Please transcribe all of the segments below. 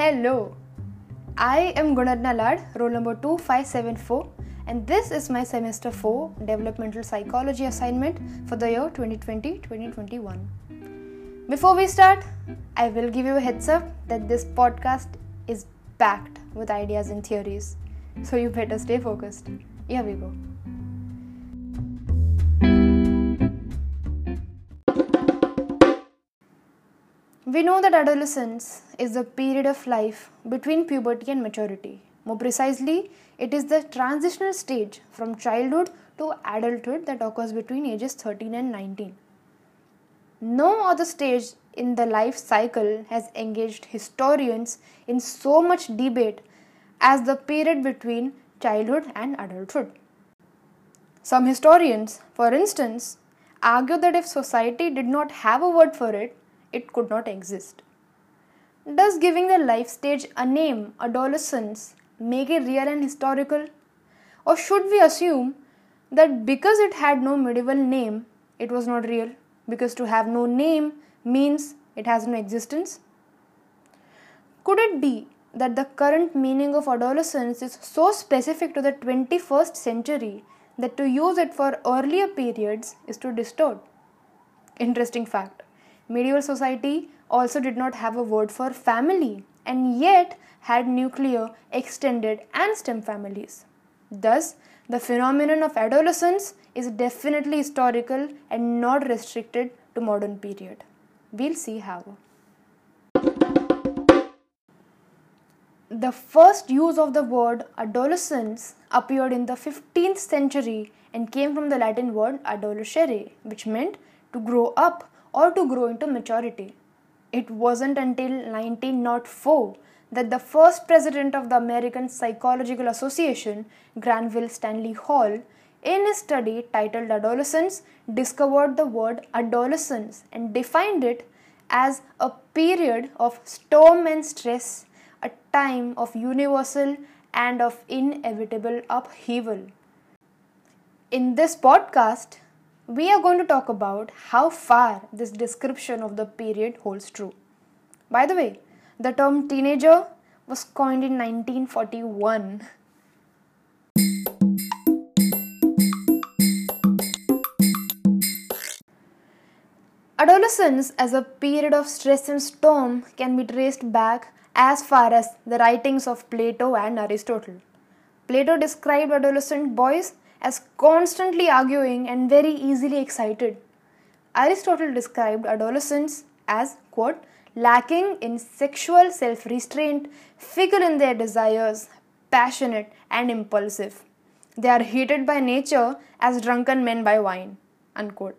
Hello, I am Gunarna Lad, roll number 2574, and this is my semester 4 developmental psychology assignment for the year 2020 2021. Before we start, I will give you a heads up that this podcast is packed with ideas and theories, so you better stay focused. Here we go. We know that adolescence is the period of life between puberty and maturity. More precisely, it is the transitional stage from childhood to adulthood that occurs between ages 13 and 19. No other stage in the life cycle has engaged historians in so much debate as the period between childhood and adulthood. Some historians, for instance, argue that if society did not have a word for it, it could not exist. Does giving the life stage a name, adolescence, make it real and historical? Or should we assume that because it had no medieval name, it was not real? Because to have no name means it has no existence? Could it be that the current meaning of adolescence is so specific to the 21st century that to use it for earlier periods is to distort? Interesting fact medieval society also did not have a word for family and yet had nuclear, extended, and stem families. Thus, the phenomenon of adolescence is definitely historical and not restricted to modern period. We'll see how. The first use of the word adolescence appeared in the 15th century and came from the Latin word adolescere, which meant to grow up or to grow into maturity. It wasn't until 1904 that the first president of the American Psychological Association, Granville Stanley Hall, in his study titled Adolescence, discovered the word adolescence and defined it as a period of storm and stress, a time of universal and of inevitable upheaval. In this podcast, we are going to talk about how far this description of the period holds true. By the way, the term teenager was coined in 1941. Adolescence as a period of stress and storm can be traced back as far as the writings of Plato and Aristotle. Plato described adolescent boys as constantly arguing and very easily excited. Aristotle described adolescents as, quote, lacking in sexual self restraint, fickle in their desires, passionate, and impulsive. They are hated by nature as drunken men by wine. Unquote.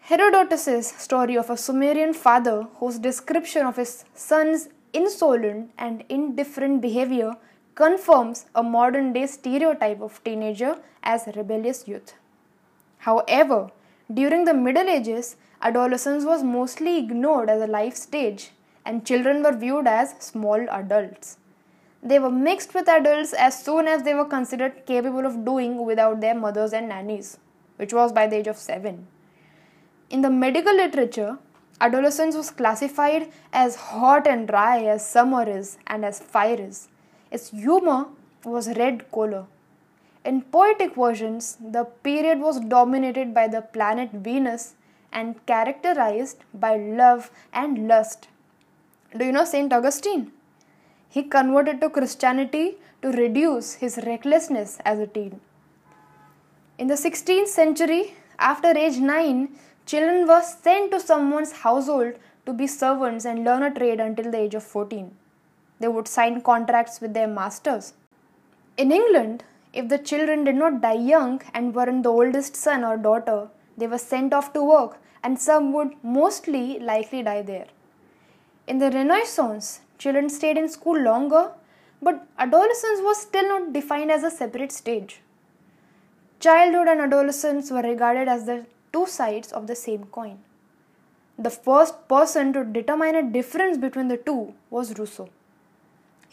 Herodotus' story of a Sumerian father whose description of his son's insolent and indifferent behavior confirms a modern day stereotype of teenager as rebellious youth. However, during the Middle Ages, adolescence was mostly ignored as a life stage and children were viewed as small adults. They were mixed with adults as soon as they were considered capable of doing without their mothers and nannies, which was by the age of 7. In the medical literature, adolescence was classified as hot and dry as summer is and as fire is. Its humor was red choler. In poetic versions, the period was dominated by the planet Venus and characterized by love and lust. Do you know Saint Augustine? He converted to Christianity to reduce his recklessness as a teen. In the 16th century, after age 9, children were sent to someone's household to be servants and learn a trade until the age of 14 they would sign contracts with their masters. In England, if the children did not die young and weren't the oldest son or daughter, they were sent off to work, and some would mostly likely die there. In the Renaissance, children stayed in school longer, but adolescence was still not defined as a separate stage. Childhood and adolescence were regarded as the two sides of the same coin. The first person to determine a difference between the two was Rousseau.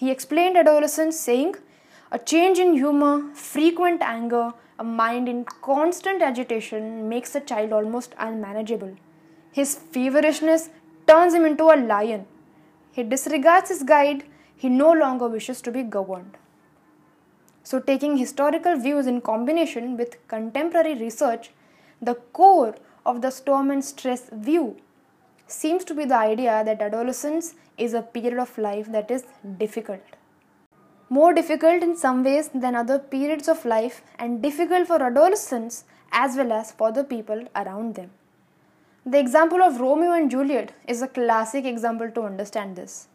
He explained adolescence, saying, A change in humor, frequent anger, a mind in constant agitation makes a child almost unmanageable. His feverishness turns him into a lion. he disregards his guide, he no longer wishes to be governed. So, taking historical views in combination with contemporary research, the core of the storm and stress view seems to be the idea that adolescence is a period of life that is difficult. More difficult in some ways than other periods of life, and difficult for adolescents as well as for the people around them. The example of Romeo and Juliet is a classic example to understand this.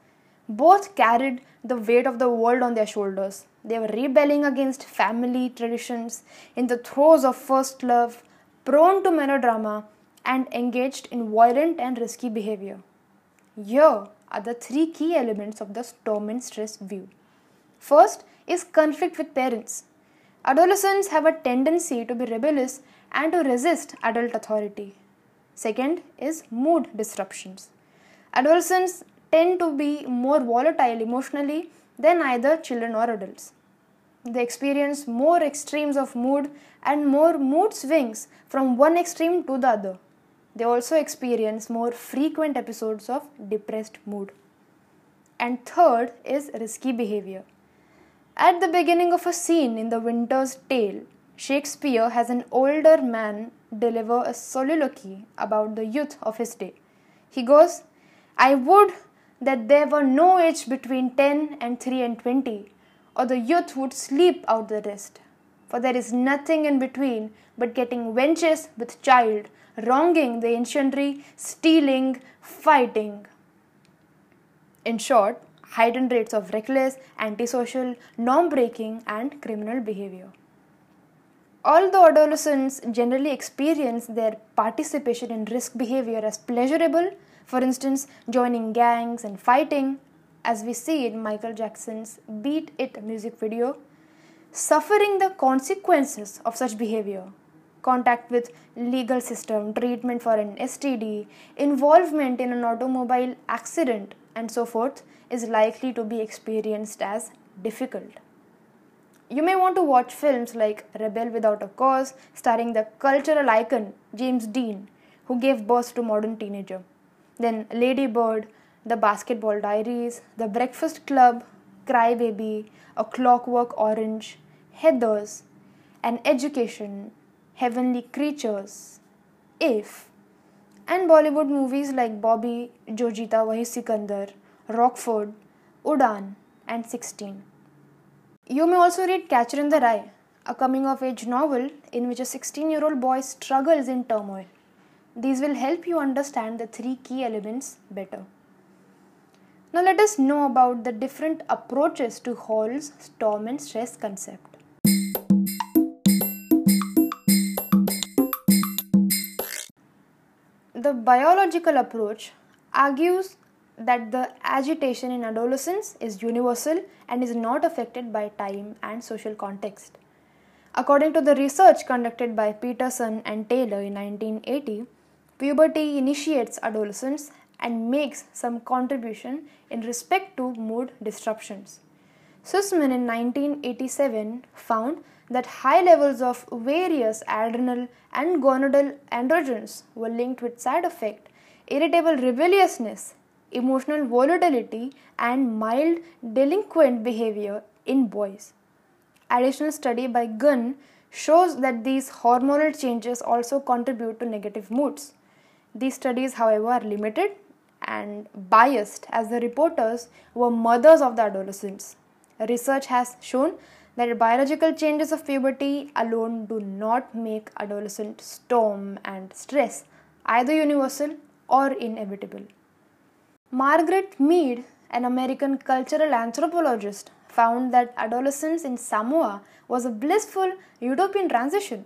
Both carried the weight of the world on their shoulders. They were rebelling against family traditions in the throes of first love, prone to melodrama, and engaged in violent and risky behavior. Here are the three key elements of the storm and stress view. First is conflict with parents. Adolescents have a tendency to be rebellious and to resist adult authority. Second is mood disruptions. Adolescents tend to be more volatile emotionally than either children or adults. They experience more extremes of mood and more mood swings from one extreme to the other. They also experience more frequent episodes of depressed mood. And third is risky behavior. At the beginning of a scene in The Winter's Tale, Shakespeare has an older man deliver a soliloquy about the youth of his day. He goes, I would that there were no age between 10 and 3 and 20, or the youth would sleep out the rest. For there is nothing in between but getting wenches with child, wronging the ancientry, stealing, fighting. In short, heightened rates of reckless, antisocial, norm breaking, and criminal behavior. Although adolescents generally experience their participation in risk behavior as pleasurable, for instance, joining gangs and fighting, as we see in Michael Jackson's Beat It music video, suffering the consequences of such behavior contact with legal system treatment for an std involvement in an automobile accident and so forth is likely to be experienced as difficult you may want to watch films like Rebel Without a Cause, starring the cultural icon James Dean, who gave birth to modern teenager. Then Lady Bird, The Basketball Diaries, The Breakfast Club, Cry Baby, A Clockwork Orange, Heathers, An Education, Heavenly Creatures, If, and Bollywood movies like Bobby, Jo Jeeta Wahi Sikandar, Rockford, Udaan, and 16. You may also read Catcher in the Rye, a coming of age novel in which a 16 year old boy struggles in turmoil. These will help you understand the three key elements better. Now, let us know about the different approaches to Hall's storm and stress concept. The biological approach argues that the agitation in adolescence is universal and is not affected by time and social context. According to the research conducted by Petersen and Taylor in 1980, puberty initiates adolescence and makes some contribution in respect to mood disruptions. Susman in 1987 found that high levels of various adrenal and gonadal androgens were linked with side effect, irritable rebelliousness, emotional volatility, and mild delinquent behavior in boys. Additional study by Gunn shows that these hormonal changes also contribute to negative moods. These studies, however, are limited and biased as the reporters were mothers of the adolescents. Research has shown that biological changes of puberty alone do not make adolescent storm and stress either universal or inevitable. Margaret Mead, an American cultural anthropologist, found that adolescence in Samoa was a blissful utopian transition.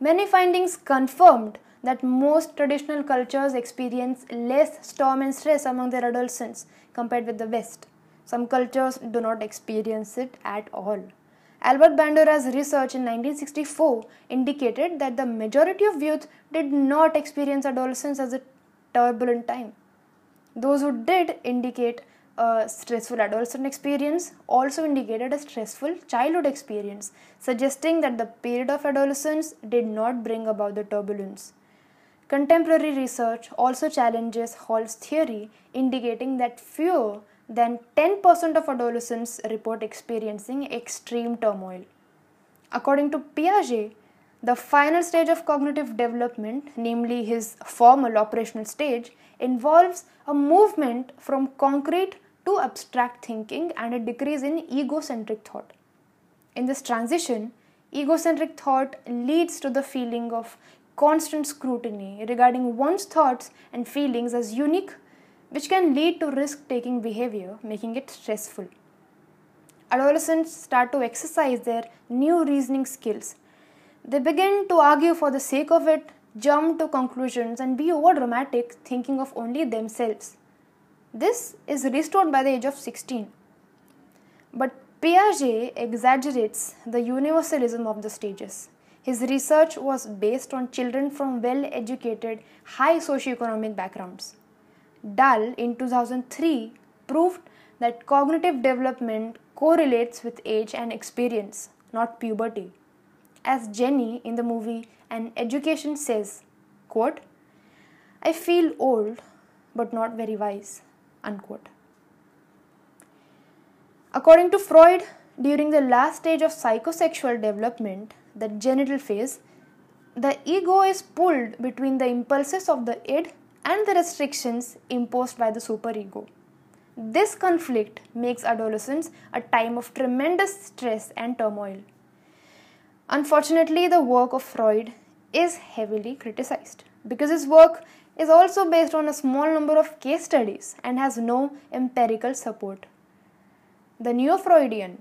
Many findings confirmed that most traditional cultures experience less storm and stress among their adolescents compared with the West. Some cultures do not experience it at all. Albert Bandura's research in 1964 indicated that the majority of youth did not experience adolescence as a turbulent time. Those who did indicate a stressful adolescent experience also indicated a stressful childhood experience, suggesting that the period of adolescence did not bring about the turbulence. Contemporary research also challenges Hall's theory, indicating that fewer than 10% of adolescents report experiencing extreme turmoil. According to Piaget, the final stage of cognitive development, namely his formal operational stage, involves a movement from concrete to abstract thinking and a decrease in egocentric thought. In this transition, egocentric thought leads to the feeling of constant scrutiny regarding one's thoughts and feelings as unique, which can lead to risk taking behavior, making it stressful. Adolescents start to exercise their new reasoning skills. They begin to argue for the sake of it, jump to conclusions, and be over dramatic, thinking of only themselves. This is restored by the age of 16. But Piaget exaggerates the universalism of the stages. His research was based on children from well educated, high socioeconomic backgrounds. Dahl in 2003 proved that cognitive development correlates with age and experience, not puberty. As Jenny in the movie An Education says, quote, I feel old but not very wise. Unquote. According to Freud, during the last stage of psychosexual development, the genital phase, the ego is pulled between the impulses of the id and the restrictions imposed by the superego. This conflict makes adolescence a time of tremendous stress and turmoil. Unfortunately, the work of Freud is heavily criticized because his work is also based on a small number of case studies and has no empirical support. The neo Freudian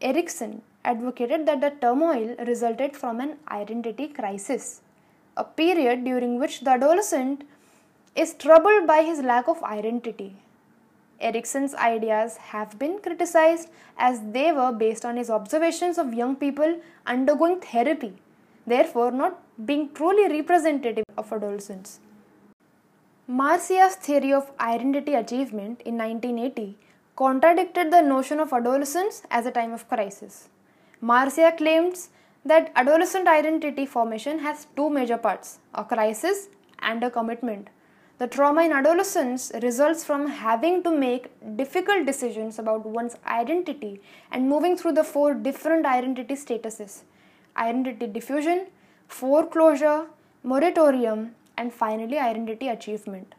Erikson advocated that the turmoil resulted from an identity crisis, a period during which the adolescent is troubled by his lack of identity. Erikson's ideas have been criticized as they were based on his observations of young people undergoing therapy, therefore, not being truly representative of adolescents. Marcia's theory of identity achievement in 1980 contradicted the notion of adolescence as a time of crisis. Marcia claims that adolescent identity formation has two major parts a crisis and a commitment. The trauma in adolescence results from having to make difficult decisions about one's identity and moving through the four different identity statuses identity diffusion, foreclosure, moratorium, and finally identity achievement.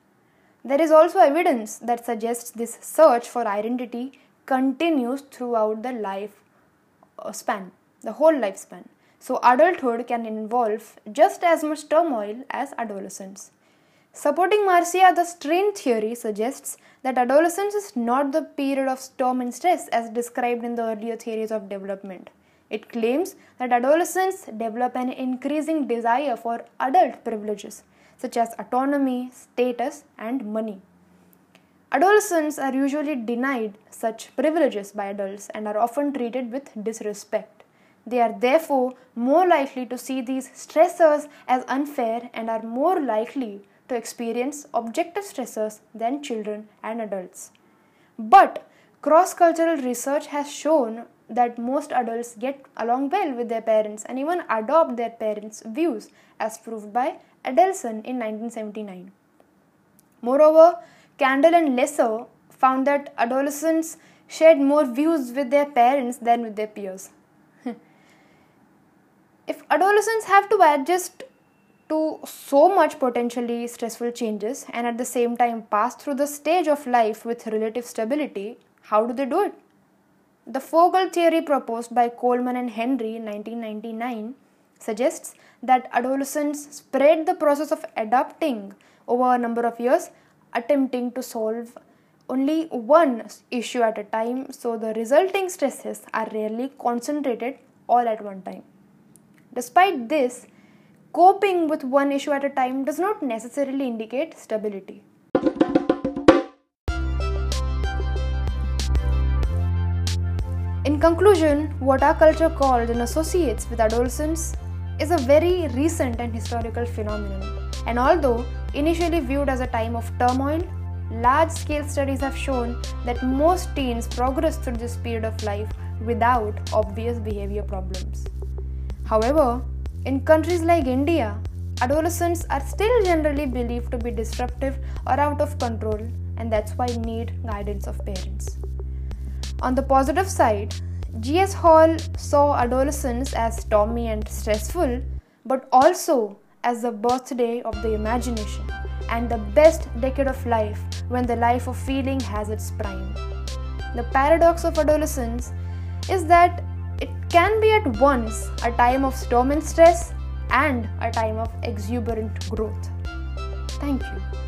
There is also evidence that suggests this search for identity continues throughout the life uh, span, the whole lifespan. So, adulthood can involve just as much turmoil as adolescence. Supporting Marcia, the strain theory suggests that adolescence is not the period of storm and stress as described in the earlier theories of development. It claims that adolescents develop an increasing desire for adult privileges such as autonomy, status, and money. Adolescents are usually denied such privileges by adults and are often treated with disrespect. They are therefore more likely to see these stressors as unfair and are more likely to experience objective stressors than children and adults. But cross cultural research has shown that most adults get along well with their parents and even adopt their parents' views, as proved by Adelson in 1979. Moreover, Kandel and Lesser found that adolescents shared more views with their parents than with their peers. If adolescents have to adjust to so much potentially stressful changes and at the same time pass through the stage of life with relative stability, how do they do it? The focal theory proposed by Coleman and Hendry in 1999 suggests that adolescents spread the process of adapting over a number of years attempting to solve only one issue at a time, so the resulting stresses are rarely concentrated all at one time. Despite this, coping with one issue at a time does not necessarily indicate stability. In conclusion, what our culture calls and associates with adolescence is a very recent and historical phenomenon. And although initially viewed as a time of turmoil, large scale studies have shown that most teens progress through this period of life without obvious behavior problems. However, in countries like India, adolescents are still generally believed to be disruptive or out of control, and that's why need guidance of parents. On the positive side, G.S. Hall saw adolescence as stormy and stressful, but also as the birthday of the imagination and the best decade of life when the life of feeling has its prime. The paradox of adolescence is that can be at once a time of storm and stress and a time of exuberant growth. Thank you.